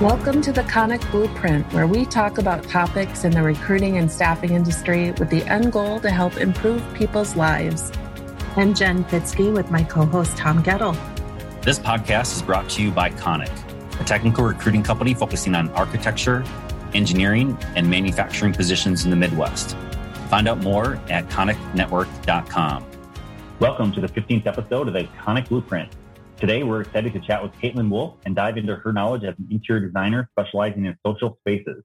Welcome to the Konik Blueprint, where we talk about topics in the recruiting and staffing industry with the end goal to help improve people's lives. I'm Jen Fitzke with my co host Tom Gettle. This podcast is brought to you by Konik, a technical recruiting company focusing on architecture, engineering, and manufacturing positions in the Midwest. Find out more at koniknetwork.com. Welcome to the 15th episode of the Konik Blueprint. Today, we're excited to chat with Caitlin Wolff and dive into her knowledge as an interior designer specializing in social spaces.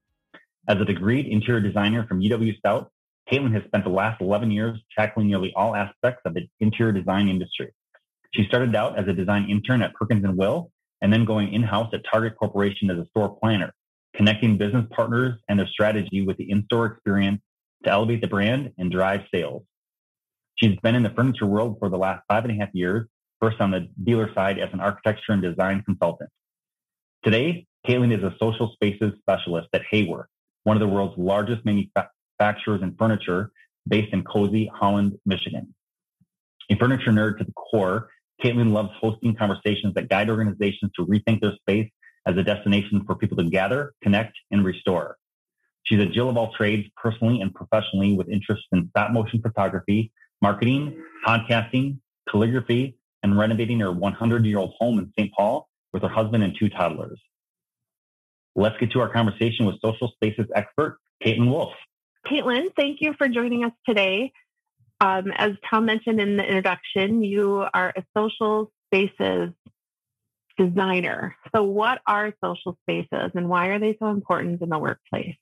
As a degreed interior designer from UW South, Caitlin has spent the last 11 years tackling nearly all aspects of the interior design industry. She started out as a design intern at Perkins and Will, and then going in-house at Target Corporation as a store planner, connecting business partners and their strategy with the in-store experience to elevate the brand and drive sales. She's been in the furniture world for the last five and a half years first on the dealer side as an architecture and design consultant. Today, Caitlin is a social spaces specialist at Haworth, one of the world's largest manufacturers in furniture based in Cozy, Holland, Michigan. A furniture nerd to the core, Caitlin loves hosting conversations that guide organizations to rethink their space as a destination for people to gather, connect, and restore. She's a Jill of all trades, personally and professionally, with interests in stop motion photography, marketing, podcasting, calligraphy, and renovating her 100 year old home in St. Paul with her husband and two toddlers. Let's get to our conversation with social spaces expert, Caitlin Wolff. Caitlin, thank you for joining us today. Um, as Tom mentioned in the introduction, you are a social spaces designer. So, what are social spaces and why are they so important in the workplace?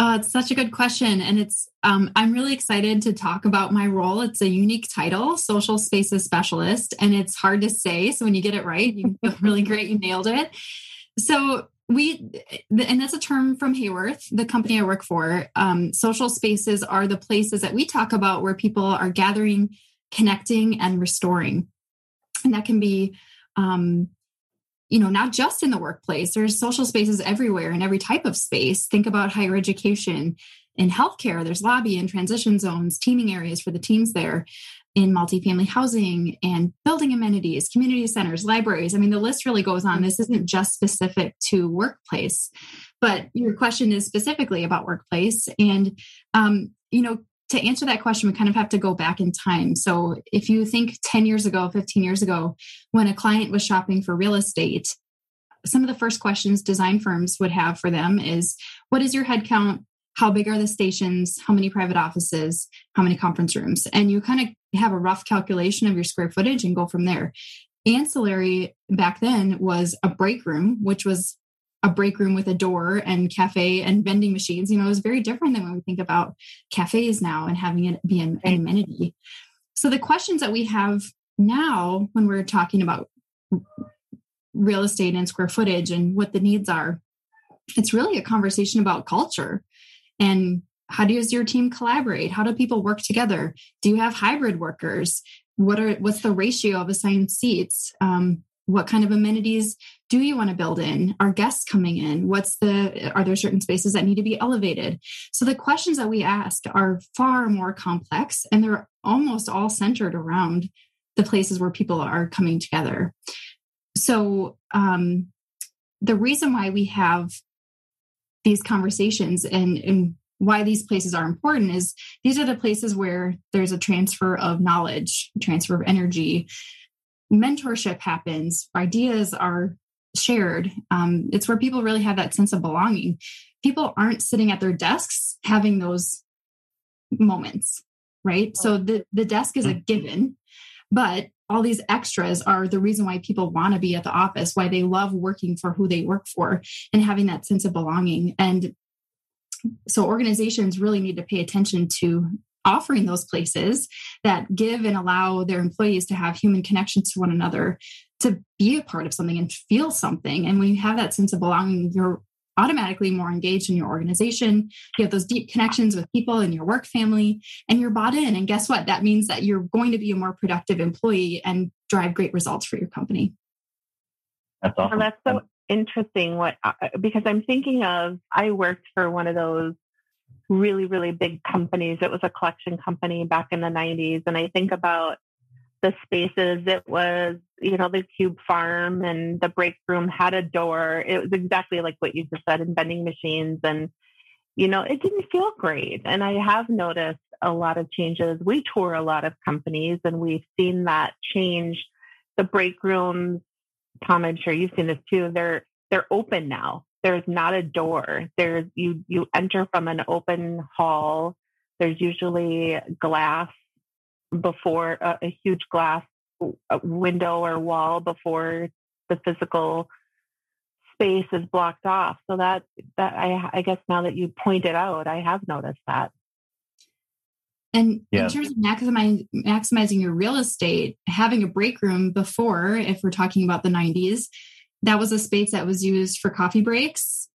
Oh, it's such a good question. And it's, um, I'm really excited to talk about my role. It's a unique title, Social Spaces Specialist, and it's hard to say. So when you get it right, you feel really great. You nailed it. So we, and that's a term from Haworth, the company I work for. Um, social spaces are the places that we talk about where people are gathering, connecting, and restoring. And that can be um, you know, not just in the workplace, there's social spaces everywhere in every type of space. Think about higher education. In healthcare, there's lobby and transition zones, teaming areas for the teams there, in multifamily housing and building amenities, community centers, libraries. I mean, the list really goes on. This isn't just specific to workplace, but your question is specifically about workplace. And, um, you know, to answer that question, we kind of have to go back in time. So if you think 10 years ago, 15 years ago, when a client was shopping for real estate, some of the first questions design firms would have for them is what is your headcount? How big are the stations? How many private offices? How many conference rooms? And you kind of have a rough calculation of your square footage and go from there. Ancillary back then was a break room, which was a break room with a door and cafe and vending machines. You know, it was very different than when we think about cafes now and having it be an, an amenity. So the questions that we have now when we're talking about real estate and square footage and what the needs are, it's really a conversation about culture and how does your team collaborate? How do people work together? Do you have hybrid workers? What are what's the ratio of assigned seats? Um, what kind of amenities do you want to build in? Are guests coming in? What's the are there certain spaces that need to be elevated? So the questions that we ask are far more complex and they're almost all centered around the places where people are coming together. So um, the reason why we have these conversations and, and why these places are important is these are the places where there's a transfer of knowledge transfer of energy mentorship happens, ideas are shared. Um, it's where people really have that sense of belonging. People aren't sitting at their desks having those moments, right? So the, the desk is a mm-hmm. given, but all these extras are the reason why people want to be at the office, why they love working for who they work for and having that sense of belonging. And so organizations really need to pay attention to offering those places that give and allow their employees to have human connections to one another, to be a part of something and feel something. And when you have that sense of belonging, you're automatically more engaged in your organization. You have those deep connections with people in your work family, and you're bought in. And guess what? That means that you're going to be a more productive employee and drive great results for your company. That's awesome. Well, that's so interesting. What uh, because I'm thinking of I worked for one of those really, really big companies. It was a collection company back in the 90s. And I think about the spaces. It was, you know, the cube farm and the break room had a door. It was exactly like what you just said in vending machines. And, you know, it didn't feel great. And I have noticed a lot of changes. We tour a lot of companies and we've seen that change. The break rooms, Tom, I'm sure you've seen this too. They're they're open now. There's not a door. There's you you enter from an open hall. There's usually glass before a, a huge glass uh, window or wall before the physical space is blocked off. So that that I I guess now that you pointed out, I have noticed that. And yeah. in terms of maximizing, maximizing your real estate, having a break room before, if we're talking about the 90s, that was a space that was used for coffee breaks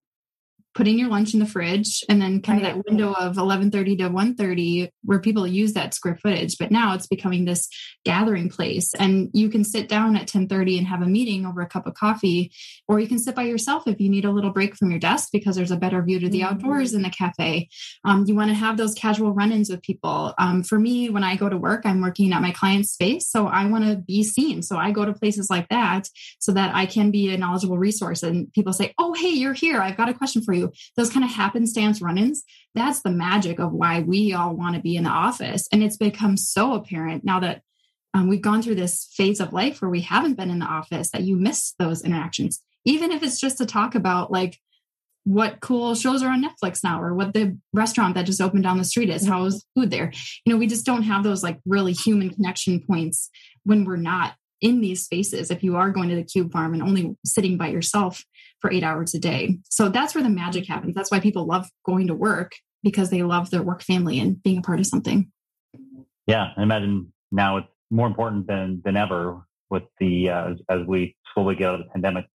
putting your lunch in the fridge and then kind of that window of 11:30 to 1:30 where people use that square footage. But now it's becoming this gathering place and you can sit down at 10:30 and have a meeting over a cup of coffee or you can sit by yourself if you need a little break from your desk because there's a better view to the mm-hmm. outdoors in the cafe. Um, you want to have those casual run-ins with people. Um, for me when I go to work I'm working at my client's space so I want to be seen. So I go to places like that so that I can be a knowledgeable resource and people say oh hey you're here. I've got a question for you those kind of happenstance run ins, that's the magic of why we all want to be in the office. And it's become so apparent now that um, we've gone through this phase of life where we haven't been in the office that you miss those interactions, even if it's just to talk about like, what cool shows are on Netflix now, or what the restaurant that just opened down the street is. How's food there? You know, we just don't have those like really human connection points when we're not in these spaces. If you are going to the cube farm and only sitting by yourself for eight hours a day. So that's where the magic happens. That's why people love going to work because they love their work family and being a part of something. Yeah, I imagine now it's more important than than ever with the uh, as, we slowly get out of the pandemic.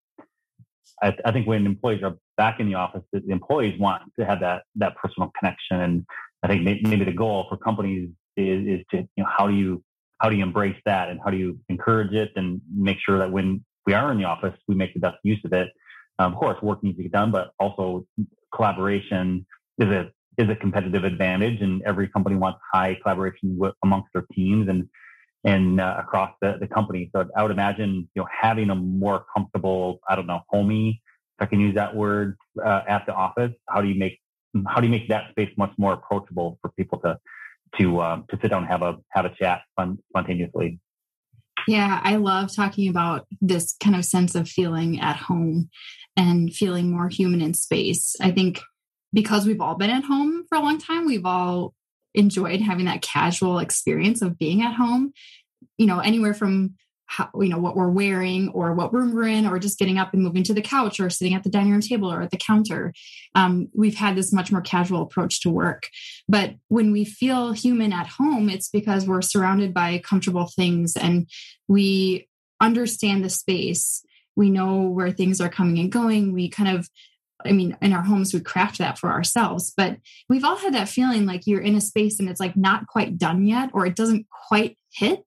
I, I, think when employees are back in the office, the employees want to have that that personal connection, and I think maybe the goal for companies is, is to you know how do you how do you embrace that and how do you encourage it and make sure that when we are in the office, we make the best use of it um, of course, work needs to get done, but also collaboration is a is a competitive advantage, and every company wants high collaboration with, amongst their teams and and uh, across the, the company. So I would imagine you know having a more comfortable, I don't know, homey, if I can use that word, uh, at the office. How do you make how do you make that space much more approachable for people to to uh, to sit down and have a have a chat fun, spontaneously? Yeah, I love talking about this kind of sense of feeling at home and feeling more human in space. I think because we've all been at home for a long time, we've all enjoyed having that casual experience of being at home, you know, anywhere from how, you know what we're wearing or what room we're in or just getting up and moving to the couch or sitting at the dining room table or at the counter. Um, we've had this much more casual approach to work. But when we feel human at home it's because we're surrounded by comfortable things and we understand the space we know where things are coming and going we kind of I mean, in our homes, we craft that for ourselves, but we've all had that feeling like you're in a space and it's like not quite done yet, or it doesn't quite hit.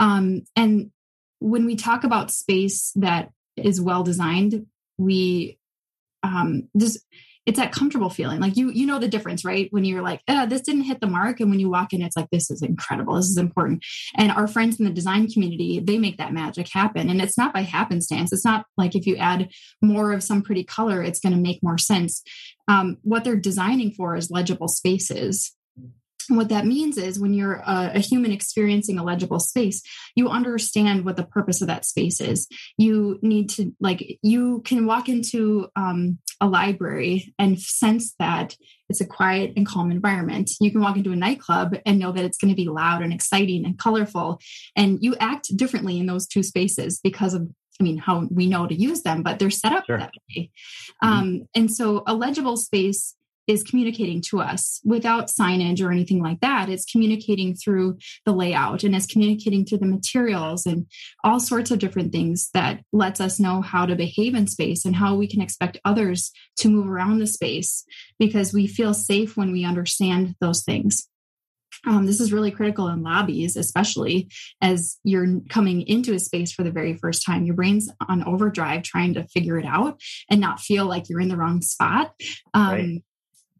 Um, and when we talk about space that is well designed, we um, just it's that comfortable feeling. Like you you know the difference, right? When you're like, oh, this didn't hit the mark, and when you walk in, it's like this is incredible, this is important. And our friends in the design community, they make that magic happen, and it's not by happenstance. It's not like if you add more of some pretty color, it's going to make more sense. Um, what they're designing for is legible spaces what that means is when you're a, a, human experiencing a legible space you understand what the purpose of that space is you need to like you can walk into um, a library and sense that it's a quiet and calm environment you can walk into a nightclub and know that it's going to be loud and exciting and colorful and you act differently in those two spaces because of I mean, how we know to use them, but they're set up sure. that way. Mm-hmm. Um, and so, a legible space is communicating to us without signage or anything like that. It's communicating through the layout and it's communicating through the materials and all sorts of different things that lets us know how to behave in space and how we can expect others to move around the space because we feel safe when we understand those things. Um, this is really critical in lobbies, especially as you're coming into a space for the very first time. Your brain's on overdrive trying to figure it out and not feel like you're in the wrong spot. Um, right.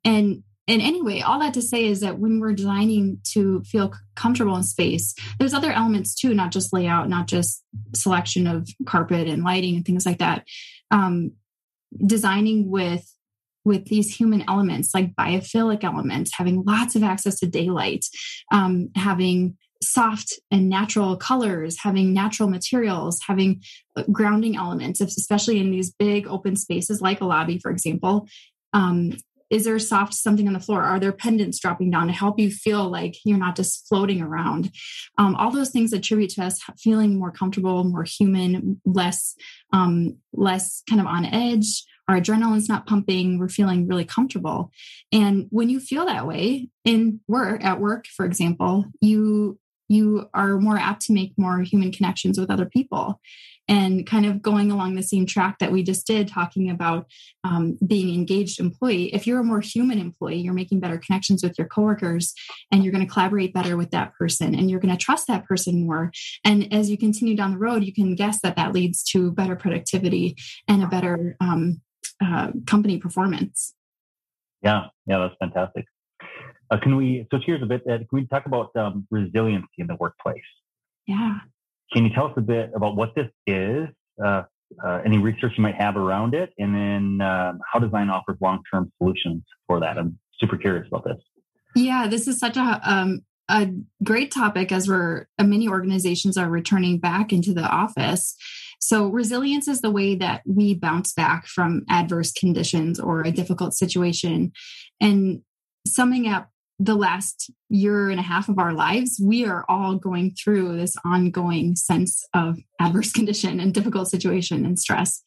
And and anyway, all that to say is that when we're designing to feel comfortable in space, there's other elements too, not just layout, not just selection of carpet and lighting and things like that. Um, designing with with these human elements like biophilic elements, having lots of access to daylight, um, having soft and natural colors, having natural materials, having uh, grounding elements, especially in these big open spaces like a lobby, for example. Um, is there soft something on the floor? Are there pendants dropping down to help you feel like you're not just floating around? Um, all those things attribute to us feeling more comfortable, more human, less um, less kind of on edge. Our adrenaline's not pumping. We're feeling really comfortable. And when you feel that way in work, at work, for example, you you are more apt to make more human connections with other people. And kind of going along the same track that we just did talking about um, being engaged employee if you're a more human employee you're making better connections with your coworkers and you're going to collaborate better with that person and you're going to trust that person more. And as you continue down the road you can guess that that leads to better productivity and a better um, uh, company performance. Yeah. Yeah that's fantastic uh, can we switch gears a bit? Uh, can we talk about um, resiliency in the workplace? Yeah. Can you tell us a bit about what this is? Uh, uh any research you might have around it, and then um, how design offers long-term solutions for that. I'm super curious about this. Yeah, this is such a um, a great topic as we're uh, many organizations are returning back into the office. So, resilience is the way that we bounce back from adverse conditions or a difficult situation. And summing up the last year and a half of our lives, we are all going through this ongoing sense of adverse condition and difficult situation and stress.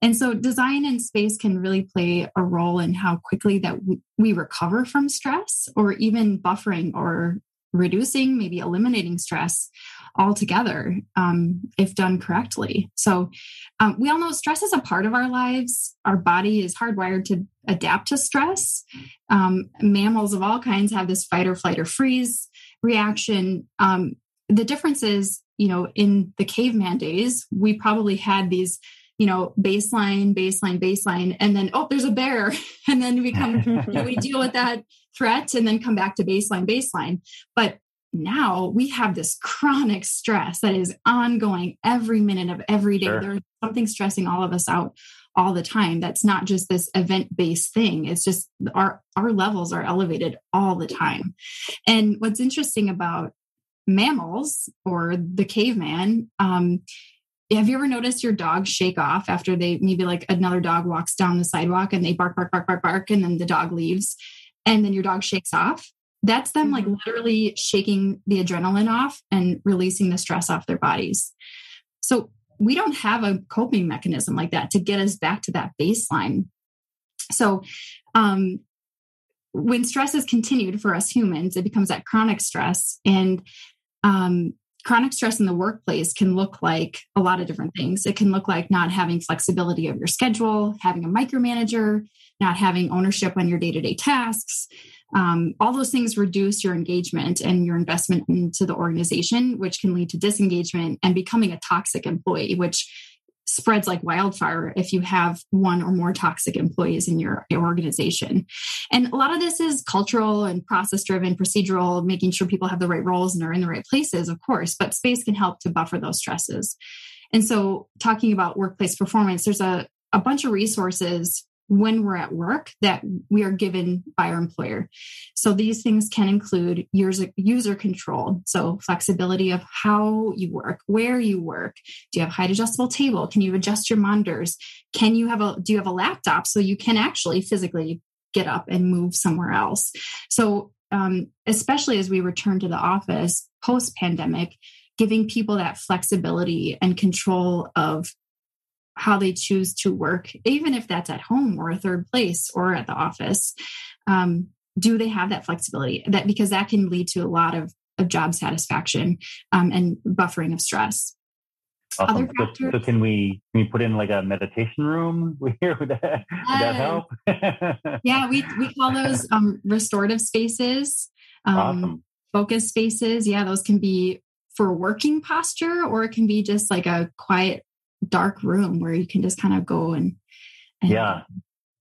And so, design and space can really play a role in how quickly that we recover from stress, or even buffering or reducing, maybe eliminating stress altogether um, if done correctly. So, um, we all know stress is a part of our lives. Our body is hardwired to adapt to stress. Um, mammals of all kinds have this fight or flight or freeze reaction. Um, the difference is, you know, in the caveman days, we probably had these you know baseline baseline baseline and then oh there's a bear and then we come you know, we deal with that threat and then come back to baseline baseline but now we have this chronic stress that is ongoing every minute of every day. Sure. There's something stressing all of us out all the time. That's not just this event based thing. It's just our, our levels are elevated all the time. And what's interesting about mammals or the caveman, um, have you ever noticed your dog shake off after they maybe like another dog walks down the sidewalk and they bark, bark, bark, bark, bark, and then the dog leaves and then your dog shakes off? That's them like mm-hmm. literally shaking the adrenaline off and releasing the stress off their bodies. So we don't have a coping mechanism like that to get us back to that baseline. So um, when stress is continued for us humans, it becomes that chronic stress. And um, chronic stress in the workplace can look like a lot of different things. It can look like not having flexibility of your schedule, having a micromanager, not having ownership on your day to day tasks, um, all those things reduce your engagement and your investment into the organization, which can lead to disengagement and becoming a toxic employee, which spreads like wildfire if you have one or more toxic employees in your organization. And a lot of this is cultural and process driven, procedural, making sure people have the right roles and are in the right places, of course, but space can help to buffer those stresses. And so, talking about workplace performance, there's a, a bunch of resources when we're at work that we are given by our employer. So these things can include user, user control. So flexibility of how you work, where you work. Do you have a height adjustable table? Can you adjust your monitors? Can you have a, do you have a laptop so you can actually physically get up and move somewhere else? So um, especially as we return to the office post pandemic, giving people that flexibility and control of how they choose to work, even if that's at home or a third place or at the office. Um, do they have that flexibility? That because that can lead to a lot of, of job satisfaction um, and buffering of stress. Awesome. So, so, can we can we put in like a meditation room here? Would that, would that help? yeah, we we call those um, restorative spaces, um, awesome. focus spaces. Yeah, those can be for working posture, or it can be just like a quiet dark room where you can just kind of go and, and yeah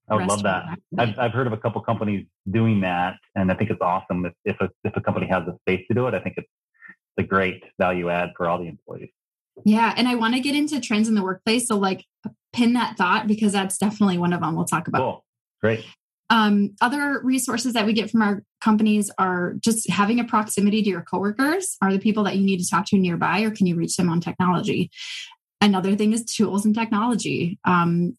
I would love that. I've, I've heard of a couple companies doing that, and I think it's awesome. If if a, if a company has the space to do it, I think it's a great value add for all the employees. Yeah, and I want to get into trends in the workplace. So, like, pin that thought because that's definitely one of them. We'll talk about. Cool. Great. Um, other resources that we get from our companies are just having a proximity to your coworkers. Are the people that you need to talk to nearby, or can you reach them on technology? Another thing is tools and technology. Um,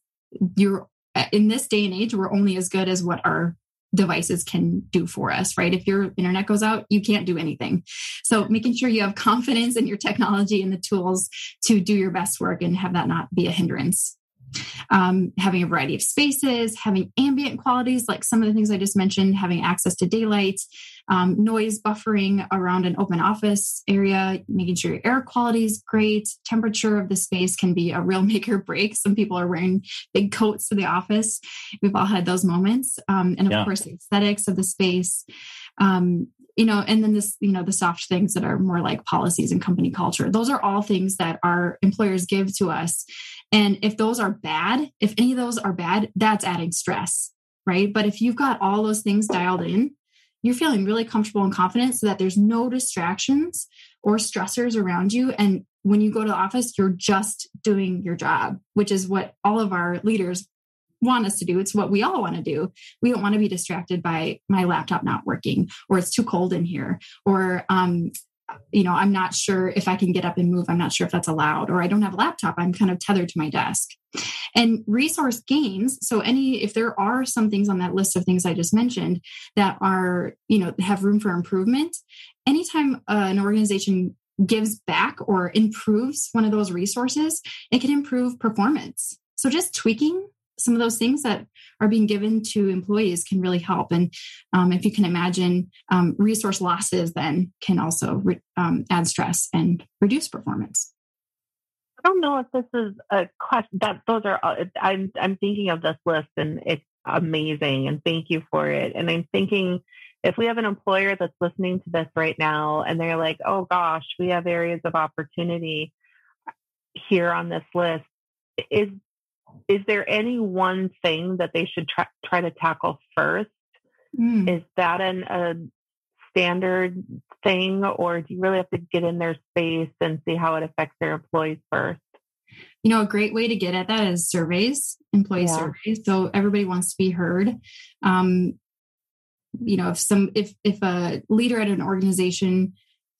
you're in this day and age, we're only as good as what our devices can do for us, right? If your internet goes out, you can't do anything. So making sure you have confidence in your technology and the tools to do your best work and have that not be a hindrance um, having a variety of spaces, having ambient qualities, like some of the things I just mentioned, having access to daylight, um, noise buffering around an open office area, making sure your air quality is great. Temperature of the space can be a real make or break. Some people are wearing big coats to the office. We've all had those moments. Um, and of yeah. course, the aesthetics of the space. Um, you know, and then this, you know, the soft things that are more like policies and company culture. Those are all things that our employers give to us and if those are bad, if any of those are bad, that's adding stress, right? But if you've got all those things dialed in, you're feeling really comfortable and confident so that there's no distractions or stressors around you. And when you go to the office, you're just doing your job, which is what all of our leaders want us to do. It's what we all want to do. We don't want to be distracted by my laptop not working, or it's too cold in here, or um, you know, I'm not sure if I can get up and move. I'm not sure if that's allowed, or I don't have a laptop. I'm kind of tethered to my desk. And resource gains. So, any, if there are some things on that list of things I just mentioned that are, you know, have room for improvement, anytime uh, an organization gives back or improves one of those resources, it can improve performance. So, just tweaking some of those things that are being given to employees can really help. And um, if you can imagine, um, resource losses then can also re- um, add stress and reduce performance. I don't know if this is a question that those are. Uh, I'm I'm thinking of this list and it's amazing and thank you for it. And I'm thinking if we have an employer that's listening to this right now and they're like, oh gosh, we have areas of opportunity here on this list. Is is there any one thing that they should try, try to tackle first? Mm. Is that an, a standard thing, or do you really have to get in their space and see how it affects their employees first? You know, a great way to get at that is surveys, employee yeah. surveys. So everybody wants to be heard. Um, you know, if some if if a leader at an organization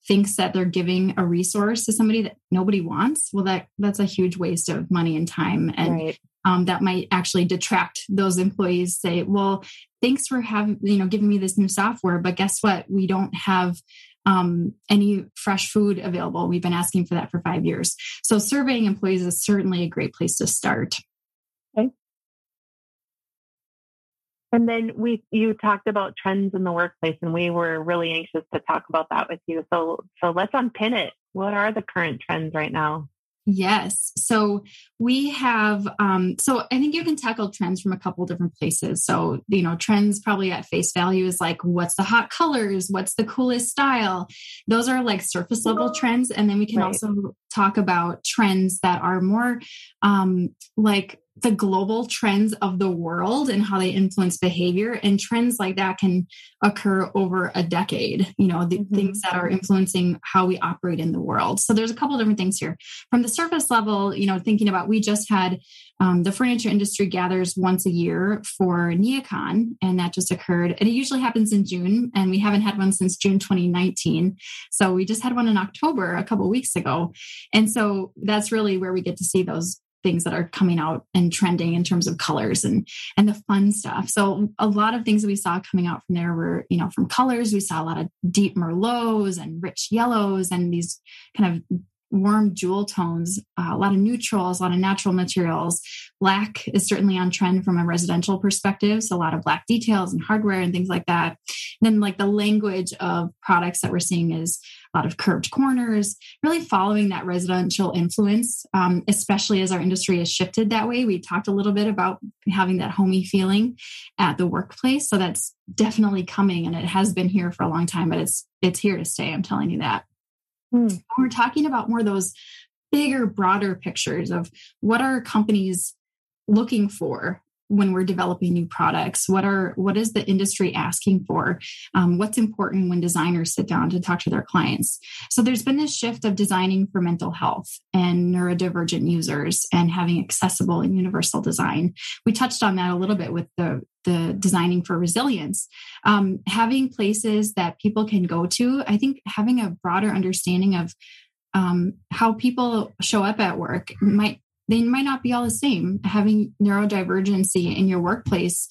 thinks that they're giving a resource to somebody that nobody wants, well, that that's a huge waste of money and time, and right. um, that might actually detract those employees. Say, well, thanks for having you know giving me this new software, but guess what? We don't have um, any fresh food available. We've been asking for that for five years. So surveying employees is certainly a great place to start. And then we you talked about trends in the workplace and we were really anxious to talk about that with you. So so let's unpin it. What are the current trends right now? Yes. So we have, um, so I think you can tackle trends from a couple different places. So, you know, trends probably at face value is like, what's the hot colors? What's the coolest style? Those are like surface level trends. And then we can right. also talk about trends that are more um, like the global trends of the world and how they influence behavior and trends like that can occur over a decade you know the mm-hmm. things that are influencing how we operate in the world. So there's a couple different things here. From the surface level you know thinking about we just had um, the furniture industry gathers once a year for neocon and that just occurred and it usually happens in june and we haven't had one since june 2019 so we just had one in october a couple weeks ago. And so that's really where we get to see those things that are coming out and trending in terms of colors and and the fun stuff. So a lot of things that we saw coming out from there were, you know, from colors, we saw a lot of deep merlots and rich yellows and these kind of warm jewel tones, uh, a lot of neutrals, a lot of natural materials. Black is certainly on trend from a residential perspective. So a lot of black details and hardware and things like that. And then like the language of products that we're seeing is a lot of curved corners, really following that residential influence, um, especially as our industry has shifted that way. We talked a little bit about having that homey feeling at the workplace. So that's definitely coming and it has been here for a long time, but it's it's here to stay. I'm telling you that. Mm. We're talking about more those bigger, broader pictures of what are companies looking for when we're developing new products? What are what is the industry asking for? Um, what's important when designers sit down to talk to their clients? So there's been this shift of designing for mental health and neurodivergent users and having accessible and universal design. We touched on that a little bit with the the designing for resilience. Um, having places that people can go to i think having a broader understanding of um, how people show up at work might they might not be all the same. Having neurodivergency in your workplace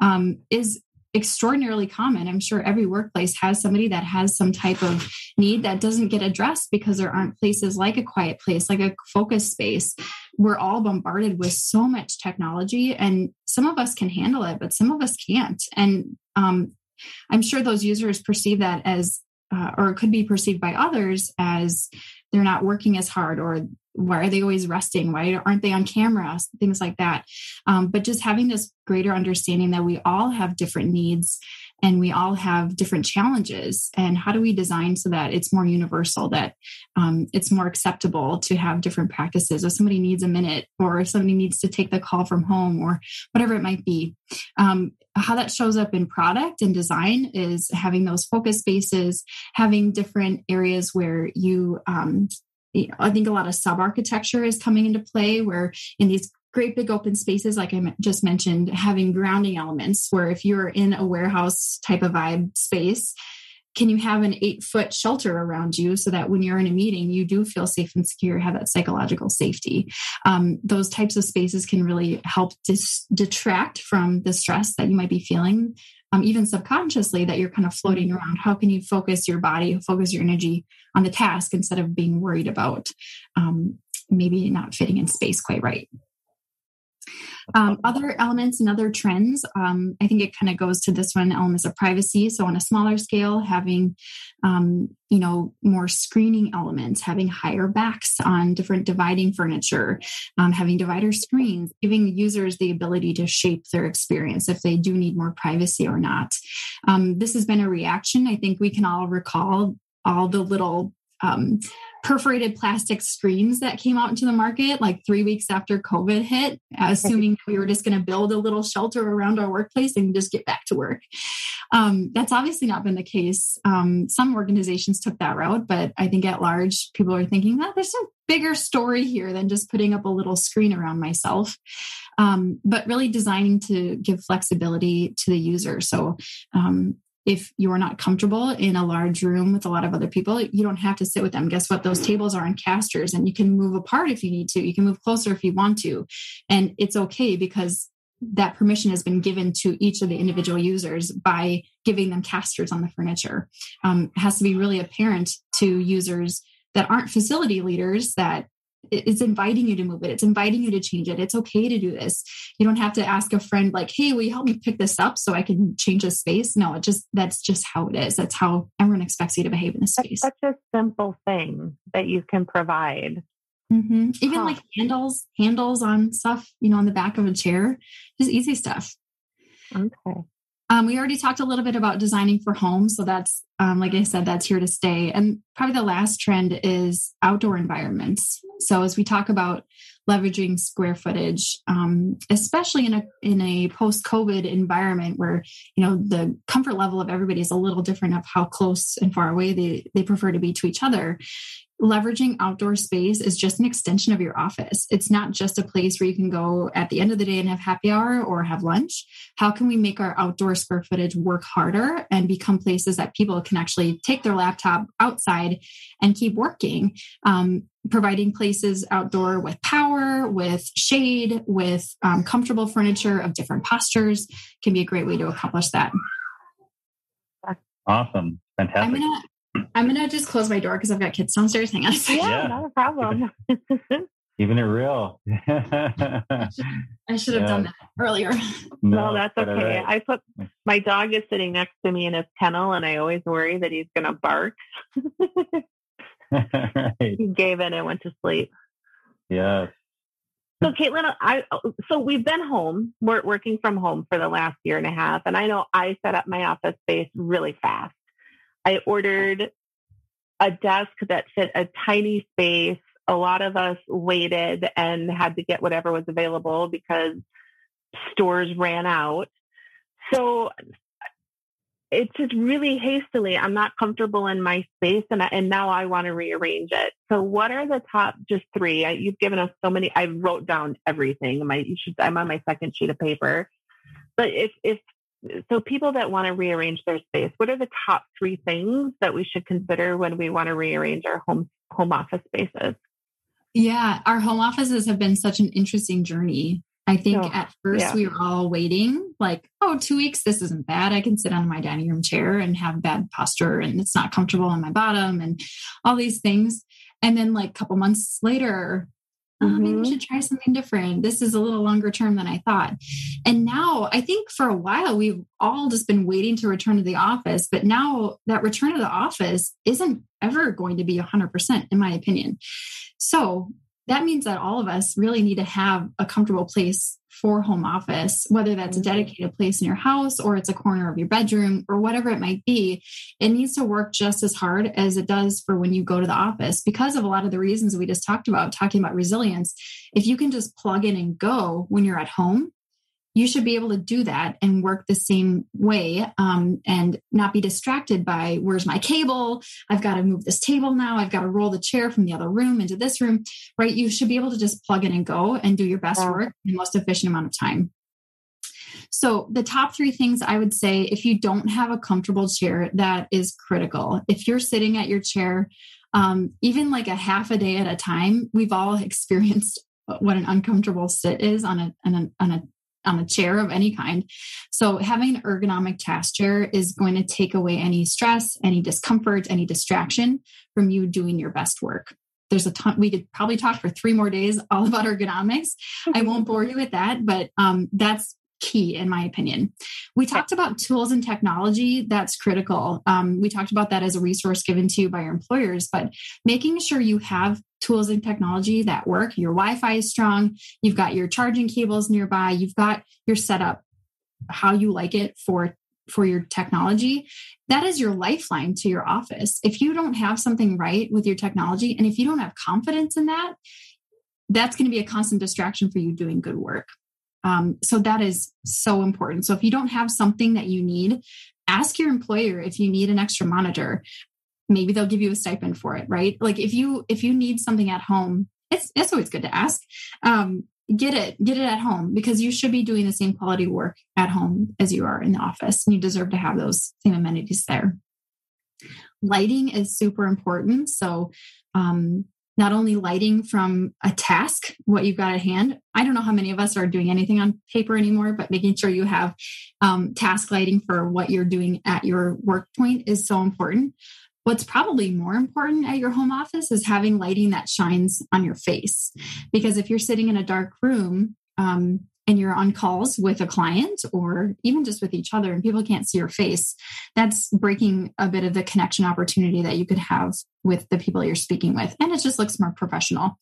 um, is extraordinarily common. I'm sure every workplace has somebody that has some type of need that doesn't get addressed because there aren't places like a quiet place, like a focus space. We're all bombarded with so much technology, and some of us can handle it, but some of us can't. And um, I'm sure those users perceive that as, uh, or it could be perceived by others as they're not working as hard or why are they always resting? Why aren't they on camera? Things like that. Um, but just having this greater understanding that we all have different needs and we all have different challenges. And how do we design so that it's more universal that um, it's more acceptable to have different practices? If somebody needs a minute or if somebody needs to take the call from home or whatever it might be. Um, how that shows up in product and design is having those focus spaces having different areas where you um, I think a lot of sub architecture is coming into play where in these great big open spaces, like I just mentioned, having grounding elements where if you're in a warehouse type of vibe space, can you have an eight foot shelter around you so that when you're in a meeting, you do feel safe and secure, have that psychological safety? Um, those types of spaces can really help dis- detract from the stress that you might be feeling um, even subconsciously that you're kind of floating around. How can you focus your body focus your energy on the task instead of being worried about um, maybe not fitting in space quite right um, other elements and other trends, um, I think it kind of goes to this one elements of privacy. So on a smaller scale, having um, you know more screening elements, having higher backs on different dividing furniture, um, having divider screens, giving users the ability to shape their experience if they do need more privacy or not. Um, this has been a reaction. I think we can all recall all the little um, perforated plastic screens that came out into the market like three weeks after COVID hit, assuming we were just going to build a little shelter around our workplace and just get back to work. Um, that's obviously not been the case. Um, some organizations took that route, but I think at large, people are thinking, well, there's a bigger story here than just putting up a little screen around myself. Um, but really designing to give flexibility to the user. So if you're not comfortable in a large room with a lot of other people, you don't have to sit with them. Guess what? Those tables are on casters and you can move apart if you need to. You can move closer if you want to. And it's okay because that permission has been given to each of the individual users by giving them casters on the furniture. Um, it has to be really apparent to users that aren't facility leaders that it's inviting you to move it. It's inviting you to change it. It's okay to do this. You don't have to ask a friend like hey will you help me pick this up so i can change the space? No it just that's just how it is. That's how everyone expects you to behave in the space. that's such a simple thing that you can provide. Mm-hmm. even huh. like handles handles on stuff you know on the back of a chair just easy stuff. Okay um, we already talked a little bit about designing for home. So that's, um, like I said, that's here to stay. And probably the last trend is outdoor environments. So as we talk about leveraging square footage, um, especially in a in a post COVID environment where you know the comfort level of everybody is a little different of how close and far away they they prefer to be to each other leveraging outdoor space is just an extension of your office. It's not just a place where you can go at the end of the day and have happy hour or have lunch. How can we make our outdoor square footage work harder and become places that people can actually take their laptop outside and keep working? Um, providing places outdoor with power, with shade, with um, comfortable furniture of different postures can be a great way to accomplish that. Awesome. Fantastic. I'm gonna just close my door because I've got kids downstairs. Hang on. Yeah, yeah. not a problem. Keeping it real. I should have yeah. done that earlier. No, no that's okay. Right. I put my dog is sitting next to me in his kennel, and I always worry that he's going to bark. right. He gave in and went to sleep. Yes. So, Caitlin, I so we've been home. We're working from home for the last year and a half, and I know I set up my office space really fast. I ordered a desk that fit a tiny space. A lot of us waited and had to get whatever was available because stores ran out. So it's just really hastily. I'm not comfortable in my space, and I, and now I want to rearrange it. So, what are the top just three? I, you've given us so many. I wrote down everything. My you should. I'm on my second sheet of paper. But if if so, people that want to rearrange their space, what are the top three things that we should consider when we want to rearrange our home home office spaces? Yeah, our home offices have been such an interesting journey. I think oh, at first yeah. we were all waiting, like, oh, two weeks, this isn't bad. I can sit on my dining room chair and have bad posture and it's not comfortable on my bottom and all these things. And then, like, a couple months later, mm-hmm. oh, maybe we mm-hmm. should try something different. This is a little longer term than I thought. And now I think for a while we've all just been waiting to return to the office. But now that return to the office isn't ever going to be 100%, in my opinion. So that means that all of us really need to have a comfortable place for home office, whether that's a mm-hmm. dedicated place in your house or it's a corner of your bedroom or whatever it might be. It needs to work just as hard as it does for when you go to the office because of a lot of the reasons we just talked about, talking about resilience. If you can just plug in and go when you're at home, you should be able to do that and work the same way um, and not be distracted by where's my cable? I've got to move this table now. I've got to roll the chair from the other room into this room right? You should be able to just plug in and go and do your best work in the most efficient amount of time. So, the top three things I would say if you don't have a comfortable chair, that is critical. If you're sitting at your chair, um, even like a half a day at a time, we've all experienced what an uncomfortable sit is on a, on a, on a on a chair of any kind. So having an ergonomic task chair is going to take away any stress, any discomfort, any distraction from you doing your best work. There's a ton, we could probably talk for three more days all about ergonomics. I won't bore you with that, but um, that's key in my opinion we talked about tools and technology that's critical um, we talked about that as a resource given to you by your employers but making sure you have tools and technology that work. Your wi-fi is strong. You've got your charging cables nearby. You've got your setup how you like it for for your technology. That is your lifeline to your office. If you don't have something right with your technology and if you don't have confidence in that that's going to be a constant distraction for you doing good work. Um, so that is so important. So if you don't have something that you need, ask your employer if you need an extra monitor. Maybe they'll give you a stipend for it, right? Like if you if you need something at home, it's it's always good to ask. Um, get it get it at home because you should be doing the same quality work at home as you are in the office, and you deserve to have those same amenities there. Lighting is super important. So um, not only lighting from a task, what you've got at hand. I don't know how many of us are doing anything on paper anymore, but making sure you have um, task lighting for what you're doing at your work point is so important. What's probably more important at your home office is having lighting that shines on your face. Because if you're sitting in a dark room, um, and you're on calls with a client or even just with each other and people can't see your face, that's breaking a bit of the connection opportunity that you could have with the people you're speaking with. And it just looks more professional.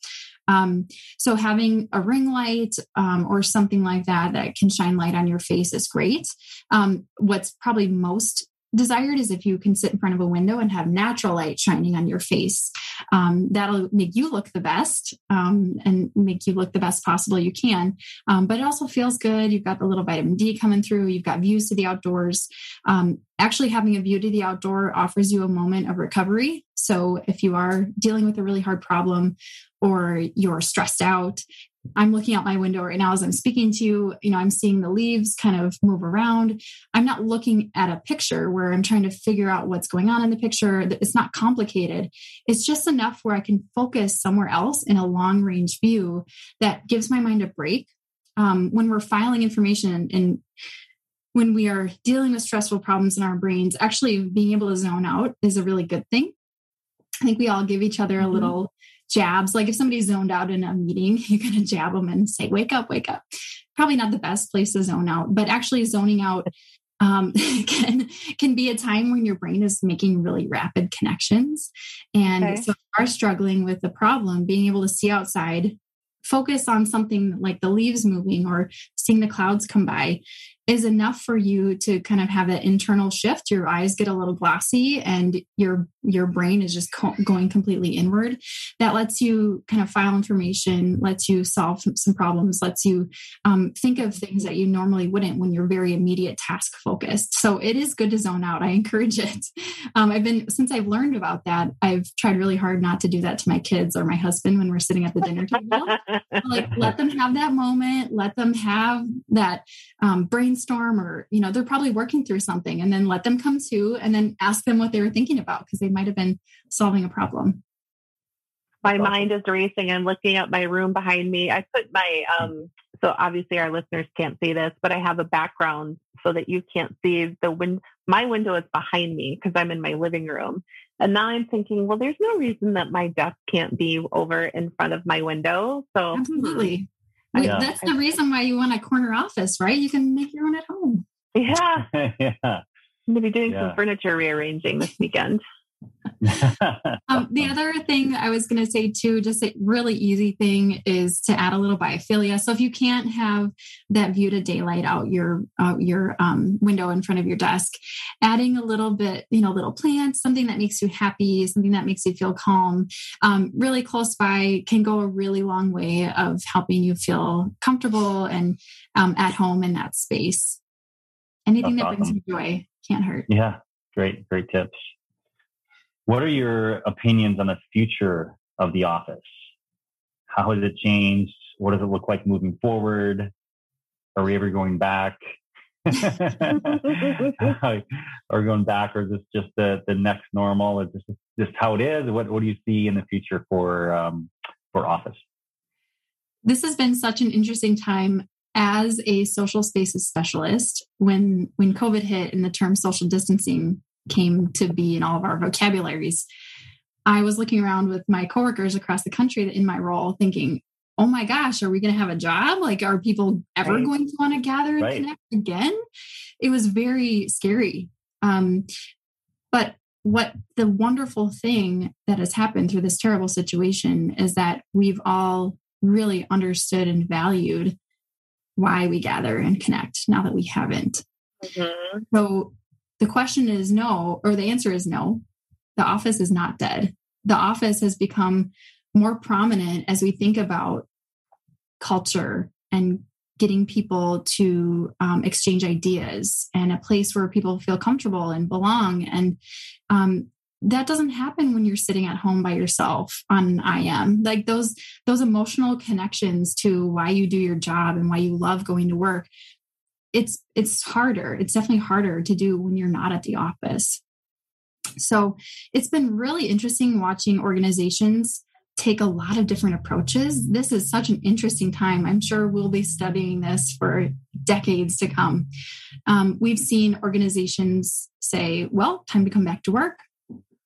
Um, so having a ring light um, or something like that that can shine light on your face is great. Um, what's probably most desired is if you can sit in front of a window and have natural light shining on your face. Um, that'll make you look the best um, and make you look the best possible you can. Um, but it also feels good. You've got the little vitamin D coming through. You've got views to the outdoors. Um, actually, having a view to the outdoor offers you a moment of recovery. So if you are dealing with a really hard problem or you're stressed out, I'm looking out my window right now as I'm speaking to you. You know, I'm seeing the leaves kind of move around. I'm not looking at a picture where I'm trying to figure out what's going on in the picture. It's not complicated. It's just enough where I can focus somewhere else in a long range view that gives my mind a break. Um, when we're filing information and when we are dealing with stressful problems in our brains, actually being able to zone out is a really good thing. I think we all give each other a mm-hmm. little jabs. Like if somebody's zoned out in a meeting, you're going to jab them and say, wake up, wake up. Probably not the best place to zone out, but actually zoning out um, can can be a time when your brain is making really rapid connections. And okay. so if you are struggling with the problem, being able to see outside, focus on something like the leaves moving or seeing the clouds come by is enough for you to kind of have that internal shift. Your eyes get a little glossy and your your brain is just co- going completely inward. That lets you kind of file information lets you solve some problems lets you um, think of things that you normally wouldn't when you're very immediate task focused. So it is good to zone out. I encourage it. Um, i've been since i've learned about that i've tried really hard not to do that to my kids or my husband when we're sitting at the dinner table. Like let them have that moment let them have that um, brainstorm or you know they're probably working through something and then let them come to and then ask them what they were thinking about because they might have been solving a problem. My mind is racing. I'm looking at my room behind me. I put my um so obviously our listeners can't see this but i have a background so that you can't see the wind my window is behind me because i'm in my living room. And now i'm thinking well there's no reason that my desk can't be over in front of my window. So absolutely yeah. That's the reason why you want a corner office, right? You can make your own at home. Yeah. yeah. I'm going to be doing yeah. some furniture rearranging this weekend. um, the other thing I was going to say too, just a really easy thing is to add a little biophilia. So if you can't have that view to daylight out your uh, your um, window in front of your desk, adding a little bit, you know, little plants, something that makes you happy, something that makes you feel calm, um, really close by can go a really long way of helping you feel comfortable and um, at home in that space. Anything That's that awesome. brings you joy can't hurt. Yeah, great, great tips. What are your opinions on the future of the office? How has it changed? What does it look like moving forward? Are we ever going back? are we going back, or is this just the, the next normal? Is this just how it is? What What do you see in the future for um, for office? This has been such an interesting time as a social spaces specialist. When when COVID hit and the term social distancing came to be in all of our vocabularies. I was looking around with my coworkers across the country in my role thinking, oh my gosh, are we going to have a job? Like, are people ever right. going to want to gather and right. connect again? It was very scary. Um, but what the wonderful thing that has happened through this terrible situation is that we've all really understood and valued why we gather and connect now that we haven't. Mm-hmm. So the question is no, or the answer is no. The office is not dead. The office has become more prominent as we think about culture and getting people to um, exchange ideas and a place where people feel comfortable and belong. And um, that doesn't happen when you're sitting at home by yourself on IM. Like those those emotional connections to why you do your job and why you love going to work it's it's harder. It's definitely harder to do when you're not at the office. So it's been really interesting watching organizations take a lot of different approaches. This is such an interesting time. I'm sure we'll be studying this for decades to come. Um, we've seen organizations say well time to come back to work.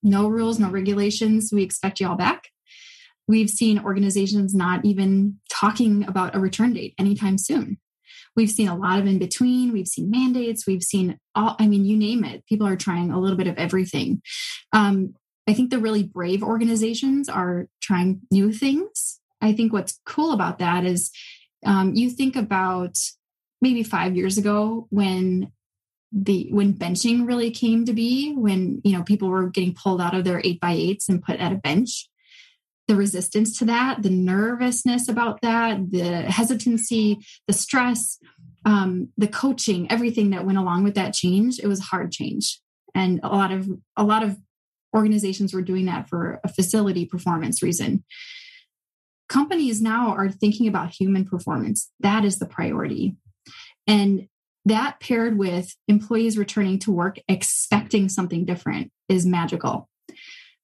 No rules no regulations. We expect you all back. We've seen organizations not even talking about a return date anytime soon We've seen a lot of in between. We've seen mandates. We've seen all, I mean, you name it. People are trying a little bit of everything. Um, I think the really brave organizations are trying new things. I think what's cool about that is um, you think about maybe five years ago when the when benching really came to be when you know people were getting pulled out of their eight by eights and put at a bench the resistance to that, the nervousness about that, the hesitancy, the stress, um, the coaching, everything that went along with that change, it was hard change. And a lot of a lot of organizations were doing that for a facility performance reason. Companies now are thinking about human performance. That is the priority. And that paired with employees returning to work expecting something different is magical.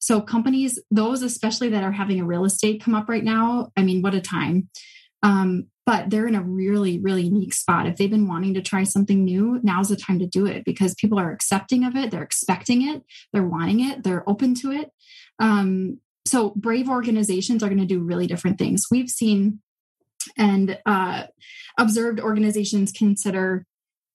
So companies, those especially that are having a real estate come up right now, I mean, what a time. Um, but they're in a really, really unique spot. If they've been wanting to try something new, now's the time to do it because people are accepting of it, they're expecting it, they're wanting it, they're open to it. Um, so brave organizations are going to do really different things. We've seen and uh, observed organizations consider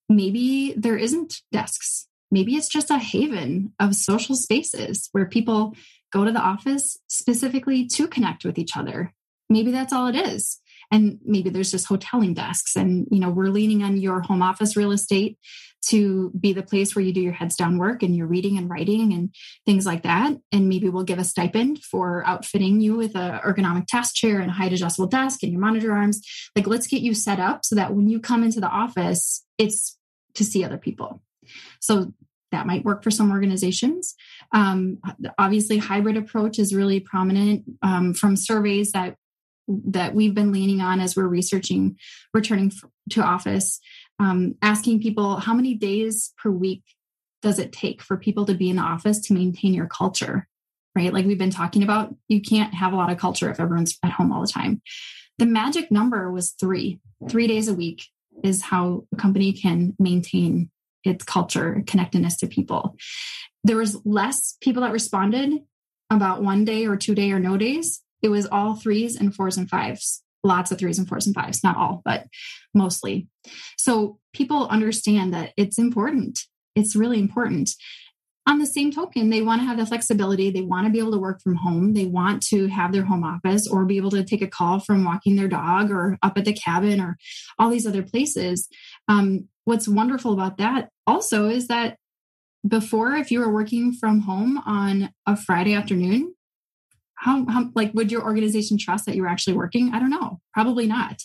maybe there isn't desks maybe it's just a haven of social spaces where people go to the office specifically to connect with each other. Maybe that's all it is. and maybe there's just hoteling desks and you know we're leaning on your home office real estate to be the place where you do your heads down work and your reading and writing and things like that and maybe we'll give a stipend for outfitting you with a ergonomic task chair and a height adjustable desk and your monitor arms like let's get you set up so that when you come into the office it's to see other people so that might work for some organizations. Um, obviously, hybrid approach is really prominent um, from surveys that that we've been leaning on as we're researching returning to office. Um, asking people how many days per week does it take for people to be in the office to maintain your culture, right? Like we've been talking about, you can't have a lot of culture if everyone's at home all the time. The magic number was three. Three days a week is how a company can maintain its culture, connectedness to people. There was less people that responded about one day or two day or no days. It was all threes and fours and fives. Lots of threes and fours and fives, not all, but mostly. So people understand that it's important. It's really important. On the same token, they want to have the flexibility. They want to be able to work from home. They want to have their home office or be able to take a call from walking their dog or up at the cabin or all these other places. Um, what's wonderful about that also is that before, if you were working from home on a Friday afternoon, how, how like would your organization trust that you were actually working? I don't know, probably not.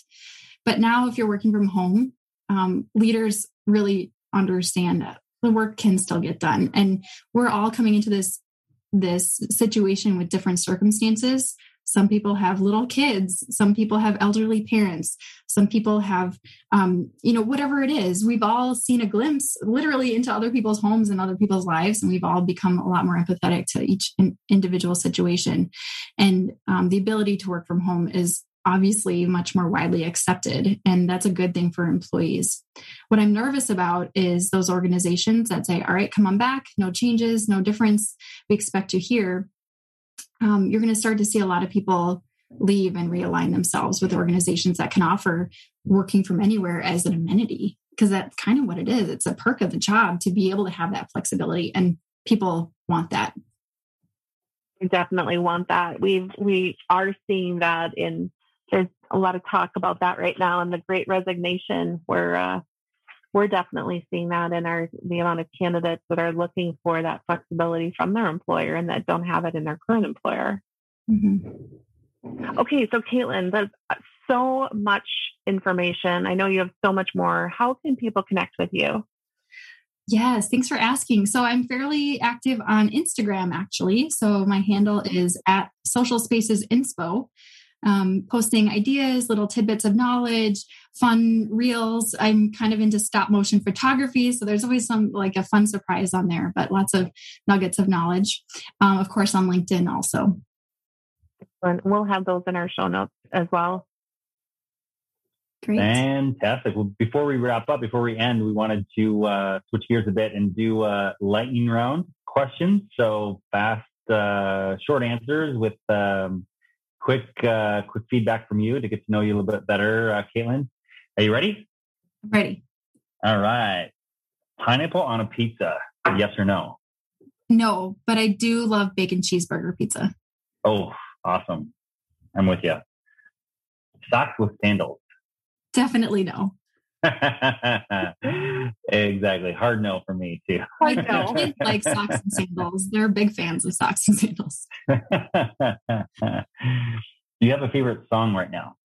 But now, if you're working from home, um, leaders really understand that the work can still get done, and we're all coming into this this situation with different circumstances some people have little kids. Some people have elderly parents. Some people have, um, you know, whatever it is. We've all seen a glimpse literally into other people's homes and other people's lives. And we've all become a lot more empathetic to each individual situation. And um, the ability to work from home is obviously much more widely accepted. And that's a good thing for employees. What I'm nervous about is those organizations that say, all right, come on back, no changes, no difference. We expect you here um, you're going to start to see a lot of people leave and realign themselves with organizations that can offer working from anywhere as an amenity because that's kind of what it is. It's a perk of the job to be able to have that flexibility and people want that. We definitely want that. We we are seeing that in there's a lot of talk about that right now in the great resignation where uh, we're definitely seeing that in our the amount of candidates that are looking for that flexibility from their employer and that don't have it in their current employer. Mm-hmm. Okay, so Caitlin, there's so much information. I know you have so much more. How can people connect with you? Yes, thanks for asking. So I'm fairly active on Instagram actually. So my handle is at social spaces inspo um, posting ideas, little tidbits of knowledge, fun reels. I'm kind of into stop motion photography. So there's always some like a fun surprise on there, but lots of nuggets of knowledge. Um, of course, on LinkedIn also. And we'll have those in our show notes as well. Great. Fantastic. Well, before we wrap up, before we end, we wanted to uh, switch gears a bit and do a lightning round questions. So fast, uh, short answers with um, quick uh, quick feedback from you to get to know you a little bit better, uh, Caitlin. Are you ready? Ready. All right. Pineapple on a pizza, yes or no? No, but I do love bacon cheeseburger pizza. Oh, awesome. I'm with you. Socks with sandals. Definitely no. Exactly. Hard no for me too. I know. Kids like socks and sandals. They're big fans of socks and sandals. Do you have a favorite song right now?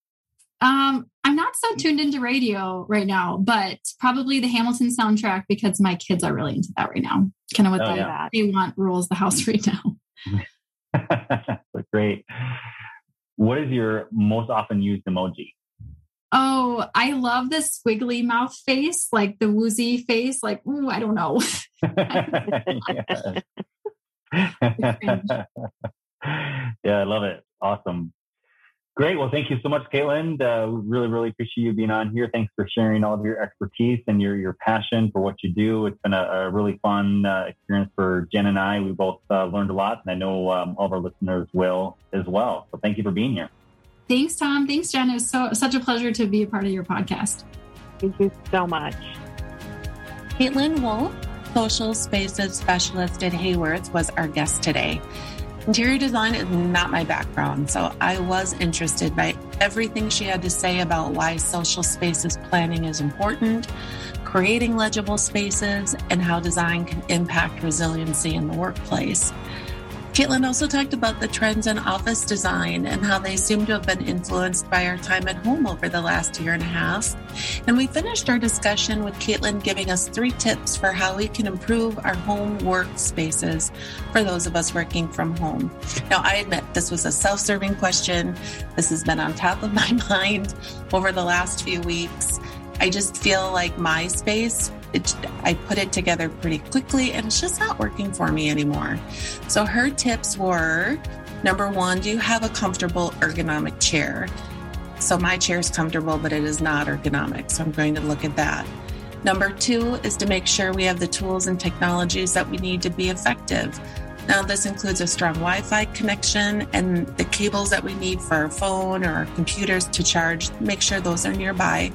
Um, I'm not so tuned into radio right now, but probably the Hamilton soundtrack because my kids are really into that right now. Kind of what oh, they, yeah. they want rules the house right now. Great. What is your most often used emoji? Oh, I love the squiggly mouth face, like the woozy face. Like, ooh, I don't know. yeah, I love it. Awesome. Great. Well, thank you so much, Caitlin. Uh, really, really appreciate you being on here. Thanks for sharing all of your expertise and your, your passion for what you do. It's been a, a really fun uh, experience for Jen and I. We both uh, learned a lot, and I know um, all of our listeners will as well. So thank you for being here. Thanks, Tom. Thanks, Jen. It was so such a pleasure to be a part of your podcast. Thank you so much. Caitlin Wolff, social spaces specialist at Haworth, was our guest today. Interior design is not my background, so I was interested by everything she had to say about why social spaces planning is important, creating legible spaces, and how design can impact resiliency in the workplace. Caitlin also talked about the trends in office design and how they seem to have been influenced by our time at home over the last year and a half. And we finished our discussion with Caitlin giving us three tips for how we can improve our home work spaces for those of us working from home. Now, I admit this was a self serving question. This has been on top of my mind over the last few weeks. I just feel like my space it, I put it together pretty quickly and it's just not working for me anymore. So her tips were number one, do you have a comfortable ergonomic chair? So my chair is comfortable, but it is not ergonomic. So I'm going to look at that. Number two is to make sure we have the tools and technologies that we need to be effective. Now, this includes a strong Wi Fi connection and the cables that we need for our phone or our computers to charge. Make sure those are nearby.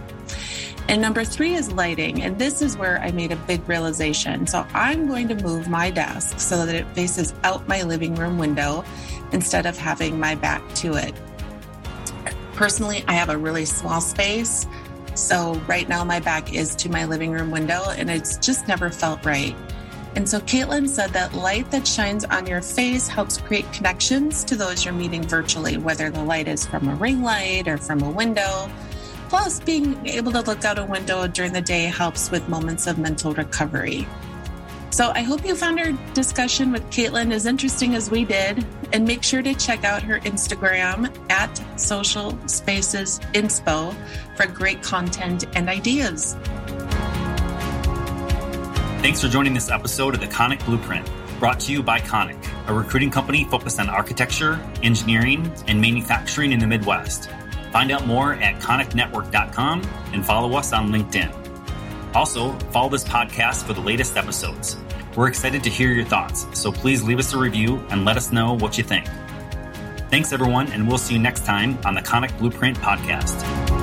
And number three is lighting. And this is where I made a big realization. So I'm going to move my desk so that it faces out my living room window instead of having my back to it. Personally, I have a really small space. So right now my back is to my living room window and it's just never felt right. And so Caitlin said that light that shines on your face helps create connections to those you're meeting virtually, whether the light is from a ring light or from a window. Plus, being able to look out a window during the day helps with moments of mental recovery. So I hope you found our discussion with Caitlin as interesting as we did. And make sure to check out her Instagram at Social Spaces Inspo for great content and ideas. Thanks for joining this episode of the Konik Blueprint, brought to you by Konik, a recruiting company focused on architecture, engineering, and manufacturing in the Midwest. Find out more at koniknetwork.com and follow us on LinkedIn. Also, follow this podcast for the latest episodes. We're excited to hear your thoughts, so please leave us a review and let us know what you think. Thanks, everyone, and we'll see you next time on the Konik Blueprint Podcast.